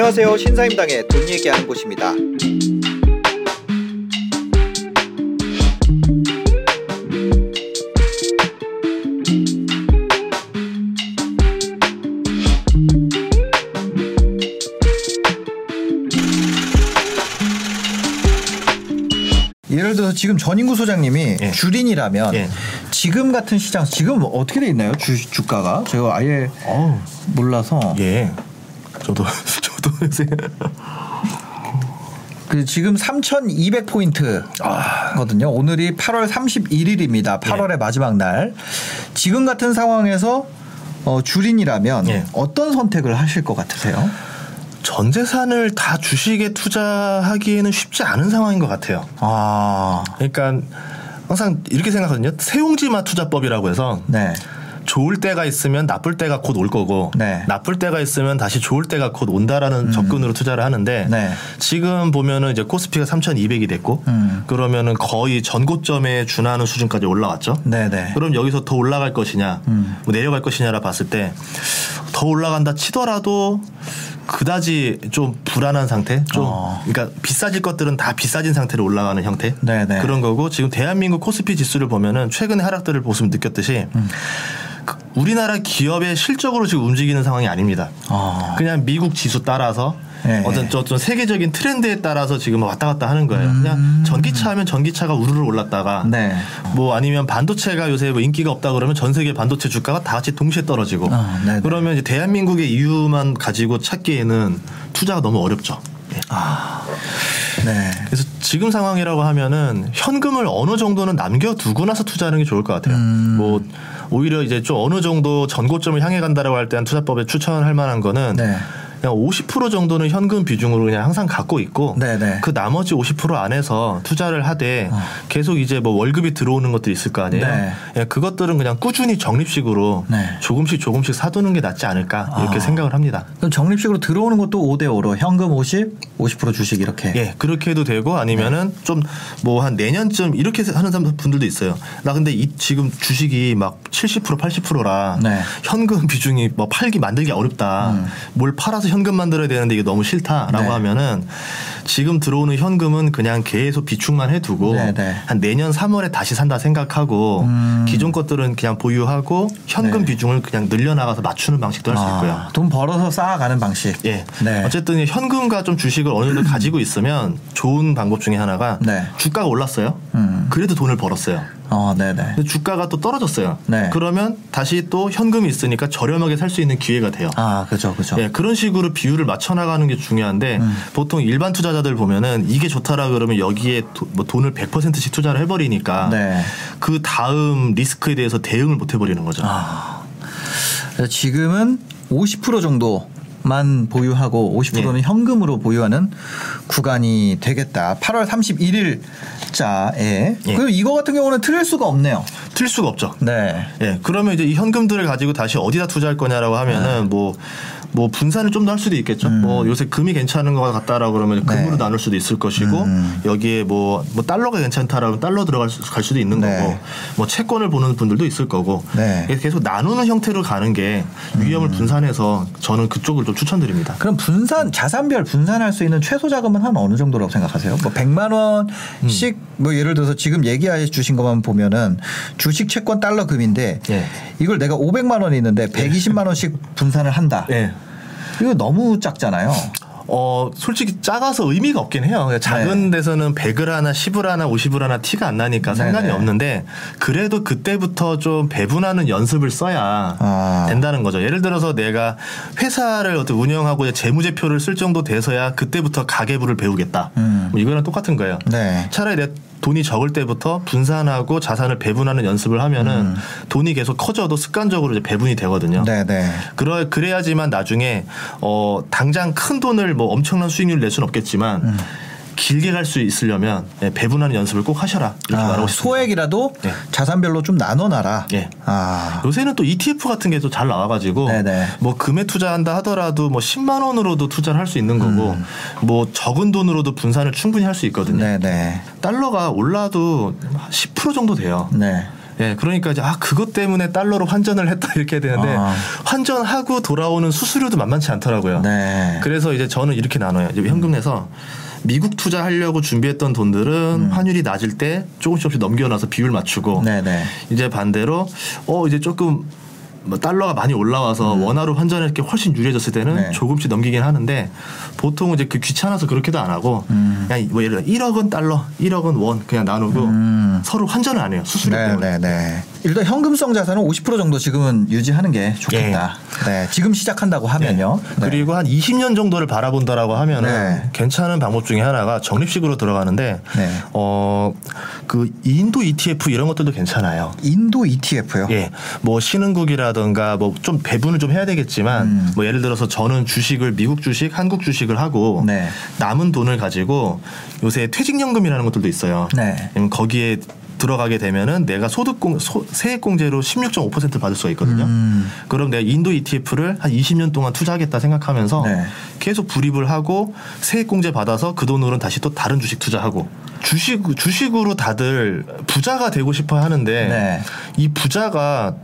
안녕하세요. 신사임당의 돈 얘기하는 곳입니다. 예를 들어서 지금 전인구 소장님이 예. 주린이라면 예. 지금 같은 시장 지금 어떻게 돼 있나요? 주 주가가 제가 아예 어우, 몰라서 예. 저도 그 지금 3,200 포인트거든요. 오늘이 8월 31일입니다. 8월의 예. 마지막 날. 지금 같은 상황에서 어, 주린이라면 예. 어떤 선택을 하실 것 같으세요? 전 재산을 다 주식에 투자하기에는 쉽지 않은 상황인 것 같아요. 아, 그러니까 항상 이렇게 생각하거든요. 세용지마 투자법이라고 해서 네, 좋을 때가 있으면 나쁠 때가 곧 올 거고 네. 음. 나쁠 때가 있으면 다시 좋을 때가 곧 온다라는 접근으로 투자를 하는데 네. 지금 보면은 이제 코스피가 3,200이 됐고 음. 그러면은 거의 전고점에 준하는 수준까지 올라왔죠. 네, 네. 그럼 여기서 더 올라갈 것이냐, 음. 뭐 내려갈 것이냐라 봤을 때 더 올라간다 치더라도 그다지 좀 불안한 상태, 좀 어. 그러니까 비싸질 것들은 다 비싸진 상태로 올라가는 형태 네, 네. 그런 거고 지금 대한민국 코스피 지수를 보면은 최근의 하락들을 보시면 느꼈듯이 음. 그 우리나라 기업의 실적으로 지금 움직이는 상황이 아닙니다. 아. 그냥 미국 지수 따라서 네. 어떤 저, 좀 세계적인 트렌드에 따라서 지금 왔다 갔다 하는 거예요. 음. 그냥 전기차 하면 전기차가 우르르 올랐다가 네. 뭐 아니면 반도체가 요새 뭐 인기가 없다 그러면 전 세계 반도체 주가가 다 같이 동시에 떨어지고 아, 네네. 그러면 이제 대한민국의 이유만 가지고 찾기에는 투자가 너무 어렵죠. 예. 네. 그래서 지금 상황이라고 하면은 현금을 어느 정도는 남겨두고 나서 투자하는 게 좋을 것 같아요. 음. 뭐 오히려 이제 좀 어느 정도 전고점을 향해 간다라고 할 때 한 투자법에 추천할 만한 거는 네. 그냥 50% 정도는 현금 비중으로 그냥 항상 갖고 있고 네네. 그 나머지 50% 안에서 투자를 하되 계속 이제 뭐 월급이 들어오는 것들이 있을 거 아니에요. 어. 네. 예, 그것들은 그냥 꾸준히 적립식으로 네. 조금씩 조금씩 사두는 게 낫지 않을까 이렇게 아. 생각을 합니다. 그럼 적립식으로 들어오는 것도 5대 5로 현금 50, 50% 주식 이렇게. 예, 그렇게 해도 되고 아니면은 네. 좀뭐 한 내년쯤 이렇게 하는 사람 분들도 있어요. 나 근데 이 지금 주식이 막 70% 80%라 네. 현금 비중이 뭐 팔기 만들기 어렵다. 뭘 팔아서 현금 만들어야 되는데 이게 너무 싫다라고 음. 네. 하면은 지금 들어오는 현금은 그냥 계속 비축만 해두고 네, 네. 한 내년 3월에 다시 산다 생각하고 음. 기존 것들은 그냥 보유하고 현금 네. 비중을 그냥 늘려나가서 맞추는 방식도 할수 있고요. 아, 돈 벌어서 쌓아가는 방식. 예. 네. 어쨌든 현금과 좀 주식을 어느 정도 가지고 있으면 좋은 방법 중에 하나가 네. 주가가 올랐어요. 음. 그래도 돈을 벌었어요. 어, 네네. 근데 주가가 또 떨어졌어요. 네. 그러면 다시 또 현금이 있으니까 저렴하게 살 수 있는 기회가 돼요. 아, 그죠, 그죠. 예, 그런 식으로 비율을 맞춰 나가는 게 중요한데 음. 보통 일반 투자자 들 보면은 이게 좋다라 그러면 여기에 도, 뭐 돈을 100%씩 투자를 해버리니까 네. 그 다음 리스크에 대해서 대응을 못 해버리는 거죠. 아. 그래서 지금은 50% 정도 만 보유하고 50%는 예. 현금으로 보유하는 구간이 되겠다. 8월 31일자에. 예. 그리고 이거 같은 경우는 틀릴 수가 없네요. 틀 수가 없죠. 네. 예, 그러면 이제 이 현금들을 가지고 다시 어디다 투자할 거냐라고 하면은 뭐. 뭐 분산을 좀 더 할 수도 있겠죠. 뭐 요새 금이 괜찮은 것 같다라고 그러면 금으로 음. 네. 나눌 수도 있을 것이고 음. 여기에 뭐, 뭐 달러가 괜찮다라면 달러 들어갈 수, 갈 수도 있는 네. 거고 뭐 채권을 보는 분들도 있을 거고 네. 음. 계속 나누는 형태로 가는 게 위험을 분산해서 저는 그쪽을 좀 추천드립니다. 그럼 분산 자산별 분산할 수 있는 최소 자금은 한 어느 정도라고 생각하세요? 뭐 100만 원씩 음. 뭐 예를 들어서 지금 얘기해 주신 것만 보면은 주식 채권 달러 금인데 예. 이걸 내가 500만 원이 있는데 120만 원씩 분산을 한다. 예. 이거 너무 작잖아요. 어, 솔직히 작아서 의미가 없긴 해요. 그러니까 작은 데서는 100을 하나, 10을 하나, 50을 하나 티가 안 나니까 상관이 네네. 없는데 그래도 그때부터 좀 배분하는 연습을 써야 아. 된다는 거죠. 예를 들어서 내가 회사를 어떻게 운영하고 재무제표를 쓸 정도 돼서야 그때부터 가계부를 배우겠다. 음. 뭐 이거랑 똑같은 거예요. 네. 차라리 내 돈이 적을 때부터 분산하고 자산을 배분하는 연습을 하면은 돈이 계속 커져도 습관적으로 이제 배분이 되거든요. 음. 네, 네. 그러, 그래야지만 나중에 어 당장 큰 돈을 뭐 엄청난 수익률을 낼 수는 없겠지만 음. 길게 갈 수 있으려면 예, 배분하는 연습을 꼭 하셔라 이렇게 아, 말하고 싶습니다. 소액이라도 네. 자산별로 좀 나눠놔라. 예. 아. 요새는 또 ETF 같은 게 또 잘 나와가지고 네네. 뭐 금에 투자한다 하더라도 뭐 10만 원으로도 투자를 할 수 있는 거고 뭐 적은 돈으로도 분산을 충분히 할 수 있거든요. 음. 네, 네. 달러가 올라도 10% 정도 돼요. 네. 예, 그러니까 이제 아 그것 때문에 달러로 환전을 했다 이렇게 되는데 아. 환전하고 돌아오는 수수료도 만만치 않더라고요. 네. 그래서 이제 저는 이렇게 나눠요. 현금 내서 미국 투자하려고 준비했던 돈들은 환율이 낮을 때 조금씩 조금씩 넘겨놔서 비율 맞추고 음. 네네. 이제 반대로 어 이제 조금 뭐 달러가 많이 올라와서 원화로 환전할 게 훨씬 유리해졌을 때는 음. 네. 조금씩 넘기긴 하는데 보통 이제 그 귀찮아서 그렇게도 안 하고 음. 그냥 뭐 예를 들어 1억 원 달러, 1억 원 원 그냥 나누고 음. 서로 환전을 안 해요 수수료 때문에. 네네네. 일단 현금성 자산은 50% 정도 지금은 유지하는 게 좋겠다. 네. 지금 시작한다고 하면요. 네. 예. 그리고 한 20년 정도를 바라본다라고 하면은 네. 괜찮은 방법 중에 하나가 적립식으로 들어가는데 네. 어그 인도 ETF 이런 것들도 괜찮아요. 인도 ETF요. 예, 뭐 신흥국이라 던가 뭐 좀 배분을 좀 해야 되겠지만 음. 뭐 예를 들어서 저는 주식을 미국 주식, 한국 주식을 하고 네. 남은 돈을 가지고 요새 퇴직연금이라는 것들도 있어요. 네. 음, 거기에 들어가게 되면은 내가 소득공 소, 세액공제로 16.5%를 받을 수가 있거든요. 음. 그럼 내가 인도 ETF를 한 20년 동안 투자하겠다 생각하면서 네. 계속 불입을 하고 세액공제 받아서 그 돈으로는 다시 또 다른 주식 투자하고 주식 주식으로 다들 부자가 되고 싶어 하는데 네. 이 부자가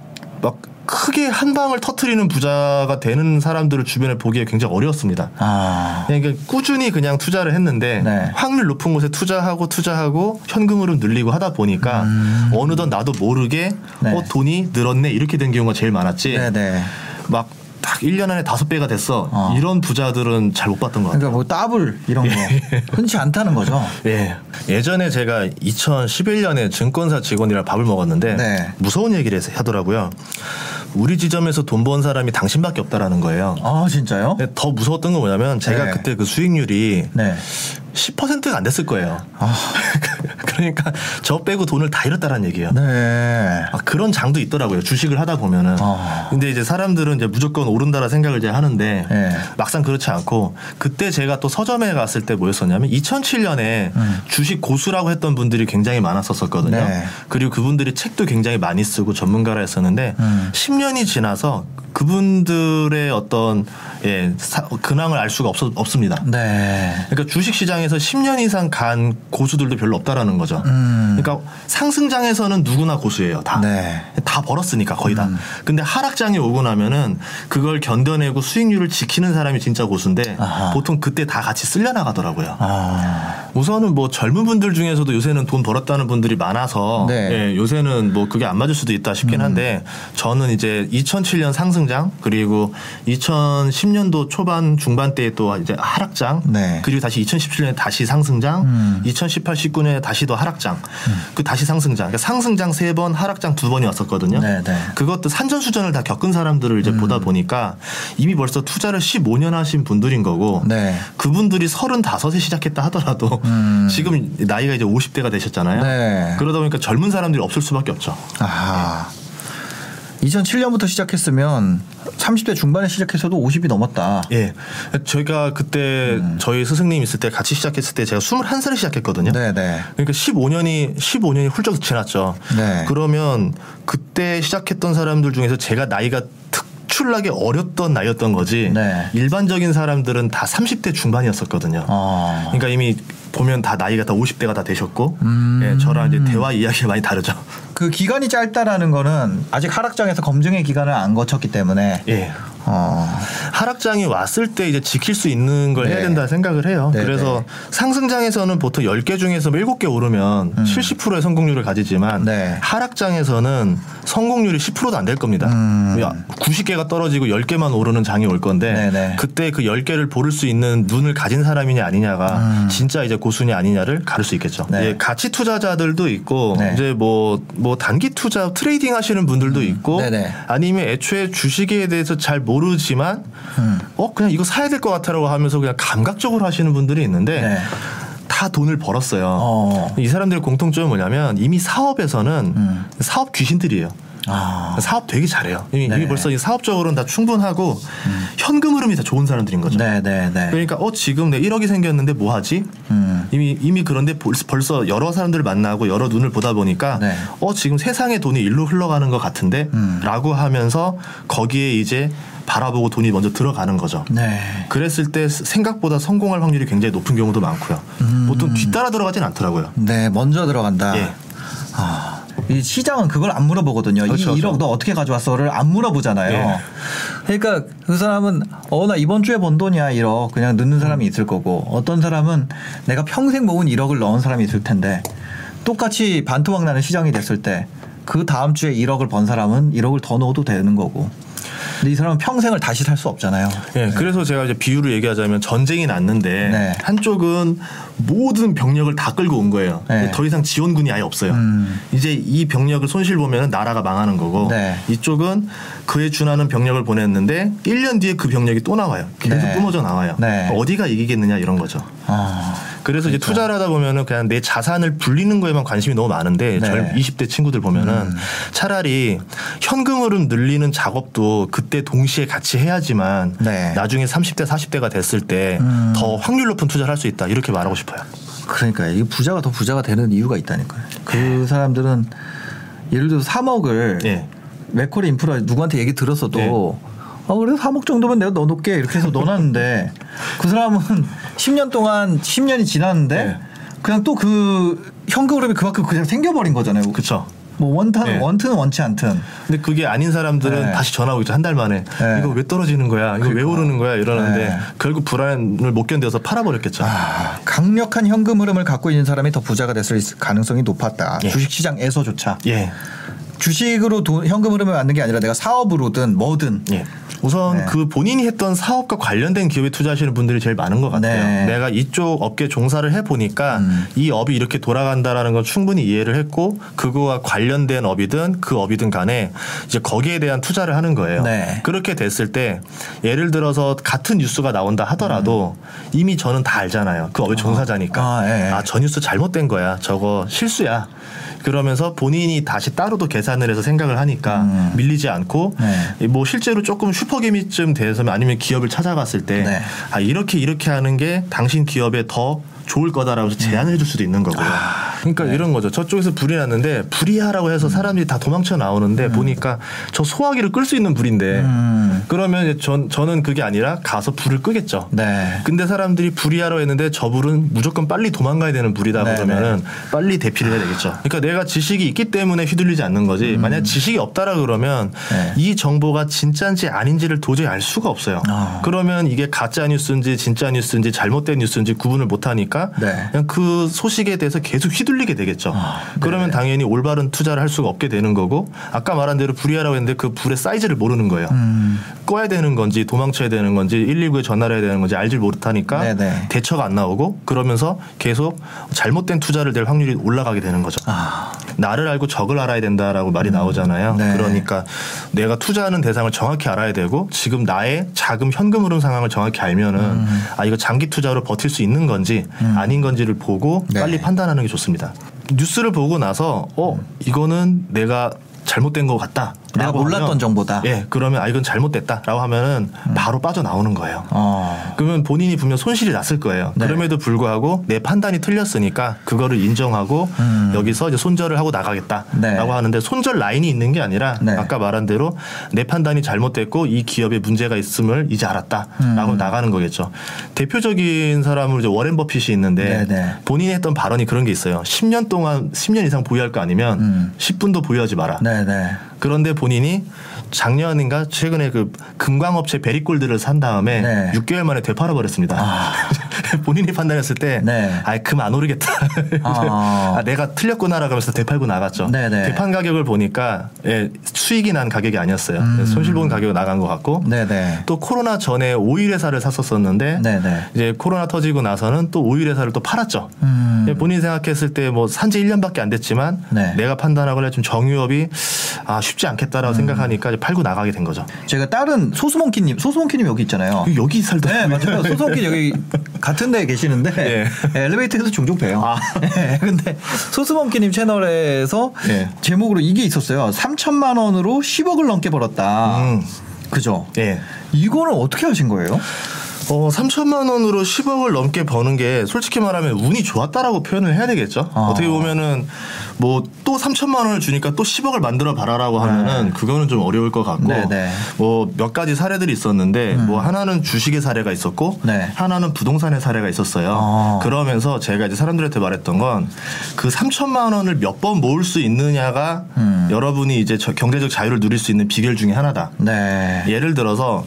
막 크게 한 방을 터트리는 부자가 되는 사람들을 주변에 보기에 굉장히 어려웠습니다. 아. 그러니까 꾸준히 그냥 투자를 했는데 네. 확률 높은 곳에 투자하고 투자하고 현금으로 늘리고 하다 보니까 어느덧 나도 모르게 음. 네. 어 돈이 늘었네 이렇게 된 경우가 제일 많았지. 네네. 막딱 1년 안에 다섯 배가 됐어. 어. 이런 부자들은 잘 못 봤던 것 같아요. 그러니까 뭐 더블 이런 거 흔치 않다는 거죠. 예. 예전에 제가 2011년에 증권사 직원이랑 밥을 먹었는데 네. 무서운 얘기를 해서 하더라고요. 우리 지점에서 돈 번 사람이 당신밖에 없다라는 거예요. 아 진짜요? 근데 더 무서웠던 건 뭐냐면 제가 네. 그때 그 수익률이 네. 10%가 안 됐을 거예요. 아. 그러니까 저 빼고 돈을 다 잃었다라는 얘기예요. 네. 아, 그런 장도 있더라고요. 주식을 하다 보면은. 아. 근데 이제 사람들은 이제 무조건 오른다라 생각을 이제 하는데 네. 막상 그렇지 않고 그때 제가 또 서점에 갔을 때 뭐였었냐면 2007년에 음. 주식 고수라고 했던 분들이 굉장히 많았었거든요. 네. 그리고 그분들이 책도 굉장히 많이 쓰고 전문가라 했었는데 음. 10년이 지나서 그분들의 어떤 예, 사- 근황을 알 수가 없, 없습니다. 네. 그러니까 주식 시장에서 10년 이상 간 고수들도 별로 없다라는 거죠. 음. 그러니까 상승장에서는 누구나 고수예요. 다. 네. 다 벌었으니까 거의 다. 음. 근데 하락장이 오고 나면은 그걸 견뎌내고 수익률을 지키는 사람이 진짜 고수인데 아하. 보통 그때 다 같이 쓸려 나가더라고요. 아. 우선은 뭐 젊은 분들 중에서도 요새는 돈 벌었다는 분들이 많아서 네. 음. 예, 요새는 뭐 그게 안 맞을 수도 있다 싶긴 한데 저는 이제 2007년 상승장 그리고 2010년도 초반 중반 때에 또 이제 하락장 네. 그리고 다시 2017년에 다시 상승장 음. 2018, 19년에 다시 더 하락장 그 다시 상승장 그러니까 상승장 세 번 하락장 두 번이 왔었거든요. 네, 네. 그것도 산전수전을 다 겪은 사람들을 이제 보다 보니까 이미 벌써 투자를 15년 하신 분들인 거고 네. 그분들이 35에 시작했다 하더라도 음. 지금 나이가 이제 50대가 되셨잖아요. 네. 그러다 보니까 젊은 사람들이 없을 수밖에 없죠. 아. 2007년부터 시작했으면 30대 중반에 시작해서도 50이 넘었다. 예. 저희가 그때 저희 스승님 있을 때 같이 시작했을 때 제가 21살에 시작했거든요. 네, 네. 그러니까 15년이 15년이 훌쩍 지났죠. 네. 그러면 그때 시작했던 사람들 중에서 제가 나이가 특출나게 어렸던 나이였던 거지. 네. 일반적인 사람들은 다 30대 중반이었었거든요. 어. 그러니까 이미 보면 다 나이가 다 50대가 다 되셨고, 음. 예, 저랑 이제 대화 이야기가 많이 다르죠. 그 기간이 짧다라는 거는 아직 하락장에서 검증의 기간을 안 거쳤기 때문에 예. 어. 하락장이 왔을 때 이제 지킬 수 있는 걸 해야 네. 된다 생각을 해요. 네, 그래서 네. 상승장에서는 보통 10개 중에서 7개 오르면 70%의 성공률을 가지지만 음. 네. 하락장에서는 성공률이 10%도 안 될 겁니다. 음. 90개가 떨어지고 10개만 오르는 장이 올 건데 네, 네. 그때 그 10개를 고를 수 있는 눈을 가진 사람이냐 아니냐가 음. 진짜 이제 고수냐 아니냐를 가를 수 있겠죠. 네. 예, 가치 투자자들도 있고 네. 이제 뭐뭐 단기 투자 trading 하시는 분들도 있고 음. 네네. 아니면 애초에 주식에 대해서 잘 모르지만 음. 어 그냥 이거 사야 될 것 같아라고 하면서 그냥 감각적으로 하시는 분들이 있는데 네. 다 돈을 벌었어요. 어. 이 사람들의 공통점은 뭐냐면 이미 사업에서는 음. 사업 귀신들이에요. 아. 사업 되게 잘해요. 이미, 네. 이미 벌써 이 사업적으로는 다 충분하고 현금 흐름이 다 좋은 사람들인 거죠. 네, 네, 네. 그러니까 어 지금 내 1억이 생겼는데 뭐 하지? 음. 이미 이미 그런데 벌써, 여러 사람들을 만나고 여러 눈을 보다 보니까 네. 어 지금 세상의 돈이 일로 흘러가는 것 음. 같은데라고 하면서 거기에 이제 바라보고 돈이 먼저 들어가는 거죠. 네. 그랬을 때 생각보다 성공할 확률이 굉장히 높은 경우도 많고요. 음. 보통 뒤따라 들어가진 않더라고요. 네, 먼저 들어간다. 예. 아. 이 시장은 그걸 안 물어보거든요. 그렇죠, 이 1억 그렇죠. 너 어떻게 가져왔어를 안 물어보잖아요. 예. 그러니까 그 사람은 어 나 이번 주에 번 돈이야 1억 그냥 넣는 사람이 있을 거고 어떤 사람은 내가 평생 모은 1억을 넣은 사람이 있을 텐데 똑같이 반토막 나는 시장이 됐을 때 그 다음 주에 1억을 번 사람은 1억을 더 넣어도 되는 거고. 근데 이 사람은 평생을 다시 살 수 없잖아요. 예, 그래서 제가 이제 비유를 얘기하자면 전쟁이 났는데 네. 한쪽은 모든 병력을 다 끌고 온 거예요. 네. 더 이상 지원군이 아예 없어요. 음. 이제 이 병력을 손실 보면 나라가 망하는 거고 네. 이쪽은 그에 준하는 병력을 보냈는데 1년 뒤에 그 병력이 또 나와요. 계속 네. 뿜어져 나와요. 네. 어디가 이기겠느냐 이런 거죠. 아, 그래서 이제 투자를 하다 보면은 그냥 내 자산을 불리는 거에만 관심이 너무 많은데 네. 젊 20대 친구들 보면은 음. 차라리 현금 흐름 늘리는 작업도 그때 동시에 같이 해야지만 네. 나중에 30대 40대가 됐을 때더 음. 확률 높은 투자를 할 수 있다 이렇게 말하고 싶어요. 그러니까 이 부자가 더 부자가 되는 이유가 있다니까요. 그 사람들은 예를 들어서 3억을 예. 맥콜 인프라 누구한테 얘기 들었어도 아 그래도 3억 정도면 내가 넣어놓게 이렇게 해서 넣어놨는데 그 사람은 10년 동안 10년이 지났는데 네. 그냥 또 그 현금 흐름이 그만큼 그냥 생겨버린 거잖아요. 그렇죠. 뭐 원탄 네. 원트는 원치 않든 근데 그게 아닌 사람들은 네. 다시 전화 오겠죠 한 달 만에 네. 이거 왜 떨어지는 거야 이거 왜 그러니까. 오르는 거야 이러는데 네. 결국 불안을 못 견뎌서 팔아버렸겠죠. 아, 강력한 현금 흐름을 갖고 있는 사람이 더 부자가 됐을 가능성이 높았다. 예. 주식시장에서조차 예. 주식으로 돈, 현금 흐름을 만든 게 아니라 내가 사업으로든 뭐든 예. 우선 네. 그 본인이 했던 사업과 관련된 기업에 투자하시는 분들이 제일 많은 것 같아요. 네. 내가 이쪽 업계 종사를 해 보니까 음. 이 업이 이렇게 돌아간다라는 건 충분히 이해를 했고 그거와 관련된 업이든 그 업이든 간에 이제 거기에 대한 투자를 하는 거예요. 네. 그렇게 됐을 때 예를 들어서 같은 뉴스가 나온다 하더라도 이미 저는 다 알잖아요. 그 업의 종사자니까. 음. 아, 예, 예. 아, 저 뉴스 잘못된 거야. 저거 실수야. 그러면서 본인이 다시 따로도 계산을 해서 생각을 하니까 음. 밀리지 않고 네. 뭐 실제로 조금 슈퍼개미쯤 돼서면 아니면 기업을 찾아갔을 때 네. 아, 이렇게 이렇게 하는 게 당신 기업에 더 좋을 거다라고 해서 제안을 해줄 수도 있는 거고요. 그러니까 이런 거죠. 저쪽에서 불이 났는데 불이야라고 해서 사람들이 다 도망쳐 나오는데 보니까 저 소화기를 끌 수 있는 불인데 음. 그러면 전, 저는 그게 아니라 가서 불을 끄겠죠. 네. 근데 사람들이 불이하러 했는데 저 불은 무조건 빨리 도망가야 되는 불이다 네, 그러면은 빨리 대피를 해야 되겠죠. 그러니까 내가 지식이 있기 때문에 휘둘리지 않는 거지. 만약 지식이 없다라 그러면 음. 네. 이 정보가 진짜인지 아닌지를 도저히 알 수가 없어요. 아. 그러면 이게 가짜 뉴스인지 진짜 뉴스인지 잘못된 뉴스인지 구분을 못 하니까 네. 그냥 그 소식에 대해서 계속 휘둘리게 되겠죠. 아, 그러면 당연히 올바른 투자를 할 수가 없게 되는 거고 아까 말한 대로 불이하라고 했는데 그 불의 사이즈를 모르는 거예요. 음. 꺼야 되는 건지 도망쳐야 되는 건지 119에 전화를 해야 되는 건지 알질 못하니까 네네. 대처가 안 나오고 그러면서 계속 잘못된 투자를 될 확률이 올라가게 되는 거죠. 아. 나를 알고 적을 알아야 된다라고 말이 나오잖아요. 네. 그러니까 내가 투자하는 대상을 정확히 알아야 되고 지금 나의 자금 현금 흐름 상황을 정확히 알면은 음. 아 이거 장기 투자로 버틸 수 있는 건지 아닌 건지를 보고 네. 빨리 판단하는 게 좋습니다. 뉴스를 보고 나서 어 이거는 내가 잘못된 것 같다. 내가 몰랐던 하면 정보다. 예, 그러면 아 이건 잘못됐다라고 하면은 바로 빠져나오는 거예요. 어. 그러면 본인이 분명 손실이 났을 거예요. 네. 그럼에도 불구하고 내 판단이 틀렸으니까 그거를 인정하고 음. 여기서 이제 손절을 하고 나가겠다라고 네. 하는데 손절 라인이 있는 게 아니라 네. 아까 말한 대로 내 판단이 잘못됐고 이 기업에 문제가 있음을 이제 알았다라고 음. 나가는 거겠죠. 대표적인 사람으로 이제 워렌 버핏이 있는데 네, 네. 본인이 했던 발언이 그런 게 있어요. 10년 동안 10년 이상 보유할 거 아니면 음. 10분도 보유하지 마라. 네네. 그런데 본인이 작년인가 최근에 그 금광업체 베리골드를 산 다음에 네. 6개월 만에 되팔아 버렸습니다. 본인이 판단했을 때, 네. 아, 금안 오르겠다. 아. 아, 내가 틀렸구나라고 하면서 되팔고 나갔죠. 네네. 되판 가격을 보니까 예, 수익이 난 가격이 아니었어요. 음. 손실 본 가격이 나간 것 같고. 네네. 또 코로나 전에 오일 회사를 샀었었는데 네네. 이제 코로나 터지고 나서는 또 오일 회사를 또 팔았죠. 음. 예, 본인 생각했을 때 뭐 산지 1년밖에 안 됐지만 네. 내가 판단하거나 좀 정유업이 아 쉽지 않겠다라고 음. 생각하니까 이제 팔고 나가게 된 거죠. 제가 다른 소수몽키님, 소수몽키님 여기 있잖아요. 여기 살던 네, 맞아요. 소수몽키 여기 같은 데에 계시는데 예. 엘리베이터에서 종종 봬요. 아. 네, 근데 소수몽키님 채널에서 예. 제목으로 이게 있었어요. 3천만 원으로 10억을 넘게 벌었다. 음. 그죠? 예. 이거는 어떻게 하신 거예요? 어, 3천만 원으로 10억을 넘게 버는 게 솔직히 말하면 운이 좋았다라고 표현을 해야 되겠죠. 아. 어떻게 보면은 뭐 또 3천만 원을 주니까 또 10억을 만들어 봐라라고 하면은 그거는 좀 어려울 것 같고 네, 네. 뭐몇 가지 사례들이 있었는데 뭐 하나는 주식의 사례가 있었고 네. 하나는 부동산의 사례가 있었어요. 어. 그러면서 제가 이제 사람들한테 말했던 건 그 3천만 원을 몇 번 모을 수 있느냐가 음. 여러분이 이제 저- 경제적 자유를 누릴 수 있는 비결 중에 하나다. 네. 예를 들어서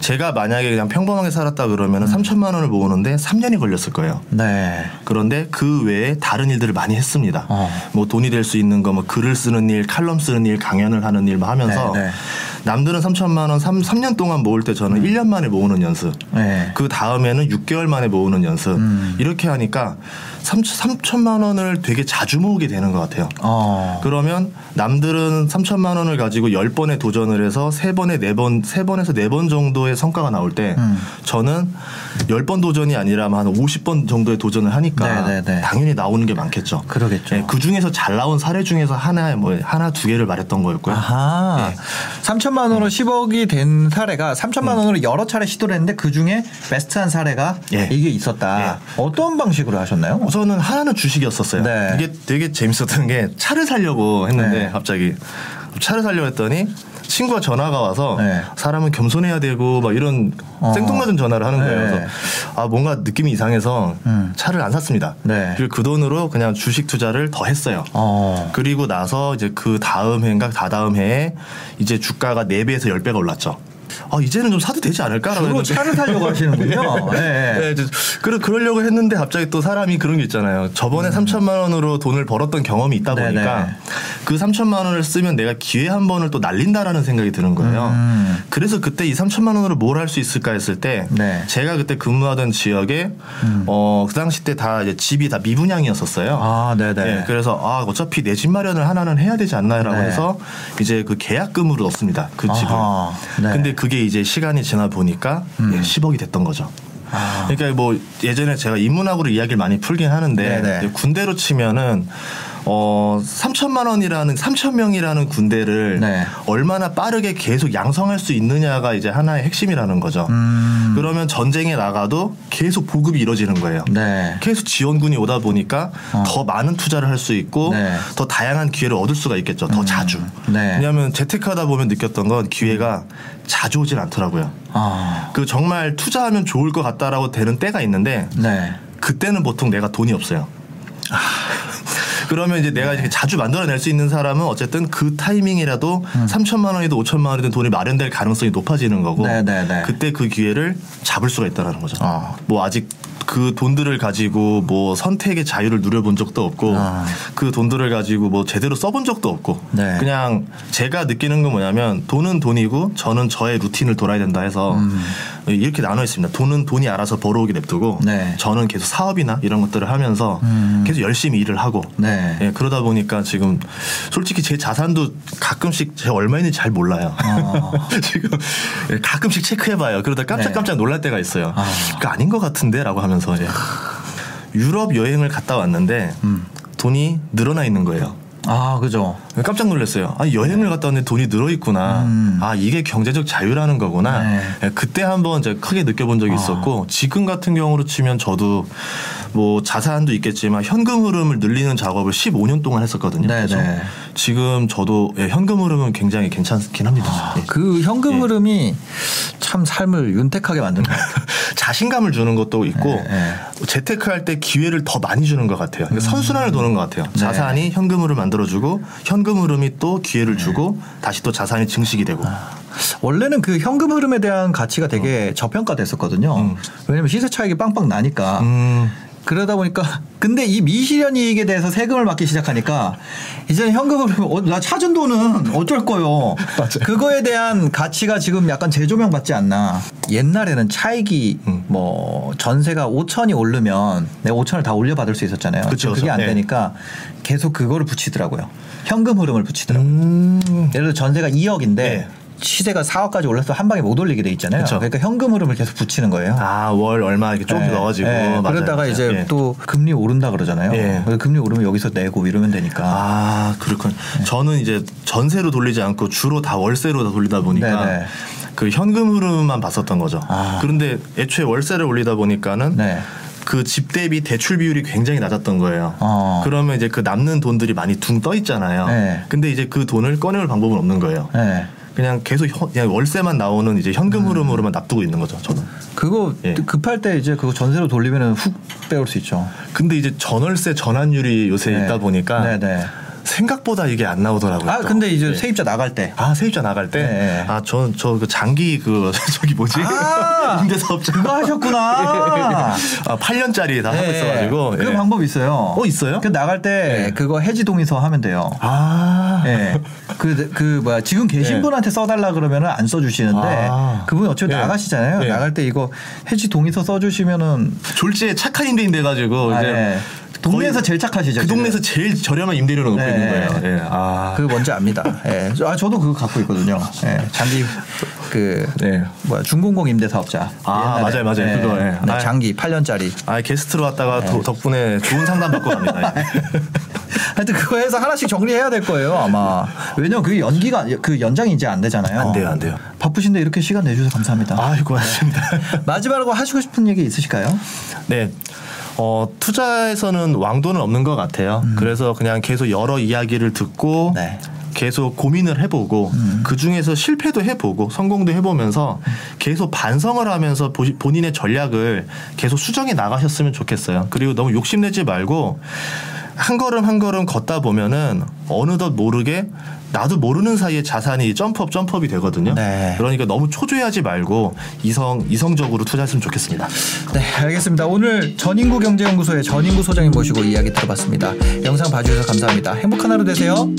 제가 만약에 그냥 평범하게 살았다 그러면은 3천만 원을 모으는데 3년이 걸렸을 거예요. 네. 그런데 그 외에 다른 일들을 많이 했습니다. 어. 뭐 돈이 될 수 있는 거, 뭐 글을 쓰는 일, 칼럼 쓰는 일, 강연을 하는 일 뭐 하면서 네, 네. 남들은 3천만 원 3, 삼년 동안 모을 때 저는 1년 만에 모으는 연습. 네. 그 다음에는 6개월 만에 모으는 연습. 음. 이렇게 하니까 3, 3천만 원을 되게 자주 모으게 되는 것 같아요. 어. 그러면 남들은 3천만 원을 가지고 10번에 도전을 해서 3번에 4번, 3번에서 4번 정도의 성과가 나올 때 음. 저는 10번 도전이 아니라 한 50번 정도의 도전을 하니까 네, 네, 네. 당연히 나오는 게 많겠죠. 그러겠죠. 그 중에서 잘 나온 사례 중에서 하나 뭐 하나 두 개를 말했던 거였고요. 아하. 네. 3천만 원으로 10억이 된 사례가 3천만 원으로 여러 차례 시도를 했는데 그 중에 베스트한 사례가 예. 이게 있었다. 어떤 방식으로 하셨나요? 우선은 하나는 주식이었었어요. 네. 이게 되게 재밌었던 게 차를 사려고 했는데 네. 갑자기 차를 사려고 했더니 친구가 전화가 와서 네. 사람은 겸손해야 되고 막 이런 어. 생뚱맞은 전화를 하는 거예요. 네. 그래서 아 뭔가 느낌이 이상해서 음. 차를 안 샀습니다. 네. 그리고 그 돈으로 그냥 주식 투자를 더 했어요. 어. 그리고 나서 이제 그 다음 해인가 다다음 해에 이제 주가가 4배에서 10배가 올랐죠. 아 이제는 좀 사도 되지 않을까라고 주로 차를 사려고 하시는군요. 네. 네, 이제 그러, 그러려고 했는데 갑자기 또 사람이 그런 게 있잖아요. 저번에 3천만 원으로 돈을 벌었던 경험이 있다 음. 네네. 보니까 그 3천만 원을 쓰면 내가 기회 한 번을 또 날린다라는 생각이 드는 거예요. 음. 그래서 그때 이 3천만 원으로 뭘 할 수 있을까 했을 때 네. 음. 제가 그때 근무하던 지역에 어, 그 당시 때 다 이제 집이 다 미분양이었었어요. 아, 네네. 네, 그래서 아 어차피 내 집 마련을 하나는 해야 되지 않나요라고 네. 해서 이제 그 계약금으로 넣습니다. 그 집을. 네. 음. 근데 그게 이제 시간이 지나 보니까 예, 10억이 됐던 거죠. 아. 그러니까 뭐 예전에 제가 인문학으로 이야기를 많이 풀긴 하는데 네네. 이제 군대로 치면은 어 3천만 원이라는 3천 명이라는 군대를 네. 얼마나 빠르게 계속 양성할 수 있느냐가 이제 하나의 핵심이라는 거죠. 음. 그러면 전쟁에 나가도 계속 보급이 이루어지는 거예요. 네. 계속 지원군이 오다 보니까 어. 더 많은 투자를 할 수 있고 네. 더 다양한 기회를 얻을 수가 있겠죠. 더 자주. 네. 왜냐하면 재테크하다 보면 느꼈던 건 기회가 자주 오진 않더라고요. 아. 그 정말 투자하면 좋을 것 같다라고 되는 때가 있는데 네. 그때는 보통 내가 돈이 없어요. 그러면 이제 내가 이렇게 자주 만들어낼 수 있는 사람은 어쨌든 그 타이밍이라도 음. 3천만 원이든 5천만 원이든 돈이 마련될 가능성이 높아지는 거고 네, 네, 네. 그때 그 기회를 잡을 수가 있다는 거죠. 어. 뭐 아직 그 돈들을 가지고 뭐 선택의 자유를 누려본 적도 없고 아. 그 돈들을 가지고 뭐 제대로 써본 적도 없고 네. 그냥 제가 느끼는 건 뭐냐면 돈은 돈이고 저는 저의 루틴을 돌아야 된다 해서 이렇게 나눠 있습니다. 돈은 돈이 알아서 벌어오게 냅두고 음. 네. 저는 계속 사업이나 이런 것들을 하면서 음. 계속 열심히 일을 하고 네. 예, 그러다 보니까 지금 솔직히 제 자산도 가끔씩 제가 얼마 있는지 잘 몰라요. 어. 지금 예, 가끔씩 체크해봐요. 그러다 깜짝깜짝 놀랄 때가 있어요. 아. 그 아닌 것 같은데라고 하면서 예. 유럽 여행을 갔다 왔는데 음. 돈이 늘어나 있는 거예요. 아, 그죠. 깜짝 놀랐어요. 아 여행을 갔다 왔는데 돈이 늘어 있구나. 음. 아 이게 경제적 자유라는 거구나. 네. 예, 그때 한번 제가 크게 느껴본 적이 아. 있었고 지금 같은 경우로 치면 저도 뭐 자산도 있겠지만 현금 흐름을 늘리는 작업을 15년 동안 했었거든요. 네, 그래서 네. 지금 저도 예, 현금 흐름은 굉장히 괜찮긴 합니다. 예. 그 현금 예. 흐름이 참 삶을 윤택하게 만드는 것 같아요. 자신감을 주는 것도 있고 네, 네. 재테크 할 때 기회를 더 많이 주는 것 같아요. 그러니까 선순환을 도는 것 같아요. 네. 자산이 현금으로 만들어주고 현금 흐름이 또 기회를 주고 다시 또 자산이 증식이 되고. 원래는 그 현금 흐름에 대한 가치가 되게 저평가됐었거든요. 어. 음. 왜냐면 시세 차익이 빵빵 나니까. 음, 그러다 보니까 근데 이 미실현 이익에 대해서 세금을 받기 시작하니까 이제는 현금을 어, 나 찾은 돈은 어쩔 거요. 그거에 대한 가치가 지금 약간 재조명 받지 않나. 옛날에는 차익이 음. 뭐 전세가 5천이 오르면 내가 5천을 다 올려 받을 수 있었잖아요. 그쵸, 그게. 안 네. 되니까 계속 그거를 붙이더라고요. 현금 흐름을 붙이더라고요. 음. 예를 들어 전세가 2억인데 네. 시세가 4억까지 올라서 한 방에 못 올리게 돼 있잖아요. 그쵸. 그러니까 현금 흐름을 계속 붙이는 거예요. 아, 월 얼마 이렇게 조금 예, 넣어가지고. 예, 맞아요. 그러다가. 이제 예. 또 금리 오른다 그러잖아요. 예. 그래서 금리 오르면 여기서 내고 이러면 되니까. 아, 그렇군. 네. 저는 이제 전세로 돌리지 않고 주로 다 월세로 다 돌리다 보니까 네네. 그 현금 흐름만 봤었던 거죠. 아. 그런데 애초에 월세를 올리다 보니까는 네. 그집 대비 대출 비율이 굉장히 낮았던 거예요. 어. 그러면 이제 그 남는 돈들이 많이 둥 떠 있잖아요. 네. 근데 이제 그 돈을 꺼내올 방법은 없는 거예요. 네. 그냥 계속 현- 그냥 월세만 나오는 이제 현금 음. 흐름으로만 납두고 있는 거죠. 저는. 그거 예. 급할 때 이제 그거 전세로 돌리면은 훅 빼올 수 있죠. 근데 이제 전월세 전환율이 요새 네. 있다 보니까 네네. 생각보다 이게 안 나오더라고요. 아 또. 근데 이제 예. 세입자 나갈 때. 아 세입자 나갈 때, 네. 아, 저, 저, 그 장기, 그, 저기 뭐지? 아! 임대사업자. 그거 하셨구나. 아, 8년짜리 다 하고 예. 있어가지고. 그 예. 방법 있어요. 어, 있어요? 그 나갈 때 예. 그거 해지 동의서 하면 돼요. 아. 예. 그, 그, 뭐야, 지금 계신 예. 분한테 써달라 그러면은 안 써주시는데, 아. 그분이 어차피 예. 나가시잖아요. 예. 나갈 때 이거 해지 동의서 써주시면은, 졸지에 착한 임대인 돼가지고, 아, 이제. 예. 동네에서 제일 착하시죠. 그 지금. 동네에서 제일 저렴한 임대료를 놓고 예. 있는 거예요. 예. 아. 그거 뭔지 압니다. 예. 저- 아, 저도 그거 갖고 있거든요. 예. 장기, 그, 네. 뭐야, 중공공 임대 사업자. 아, 맞아요, 맞아요. 그거, 예. 네, 아. 장기 8년짜리. 아, 게스트로 왔다가 네. 도- 덕분에 좋은 상담 받고 갑니다. 예. 하여튼 그거 해서 하나씩 정리해야 될 거예요, 아마. 왜냐면 그게 연기가, 그 연장이 이제 안 되잖아요. 안 돼요, 안 돼요. 바쁘신데 이렇게 시간 내주셔서 감사합니다. 아이고, 맞습니다. 마지막으로 하시고 싶은 얘기 있으실까요? 네. 어, 투자에서는 왕도는 없는 것 같아요. 그래서 그냥 계속 여러 이야기를 듣고 음. 네. 계속 고민을 해보고 음. 그 중에서 실패도 해보고 성공도 해보면서 계속 반성을 하면서 보- 본인의 전략을 계속 수정해 나가셨으면 좋겠어요. 그리고 너무 욕심내지 말고 한 걸음 한 걸음 걷다 보면은 어느덧 모르게 나도 모르는 사이에 자산이 점프업 점프업이 되거든요. 네. 그러니까 너무 초조해하지 말고 이성 이성적으로 투자했으면 좋겠습니다. 네, 알겠습니다. 오늘 전인구 경제연구소의 전인구 소장님 모시고 이야기 들어봤습니다. 영상 봐주셔서 감사합니다. 행복한 하루 되세요.